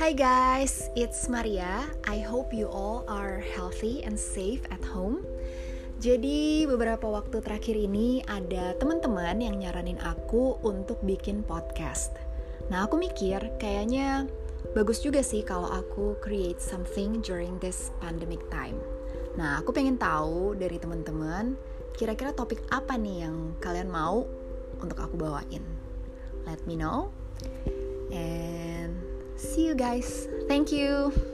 Hi guys, it's Maria. I hope you all are healthy and safe at home. Jadi beberapa waktu terakhir ini ada teman-teman yang nyaranin aku untuk bikin podcast. Nah aku mikir kayaknya bagus juga sih kalau aku create something during this pandemic time. Nah aku pengen tahu dari teman-teman kira-kira topik apa nih yang kalian mau untuk aku bawain. Let me know. See you guys. Thank you.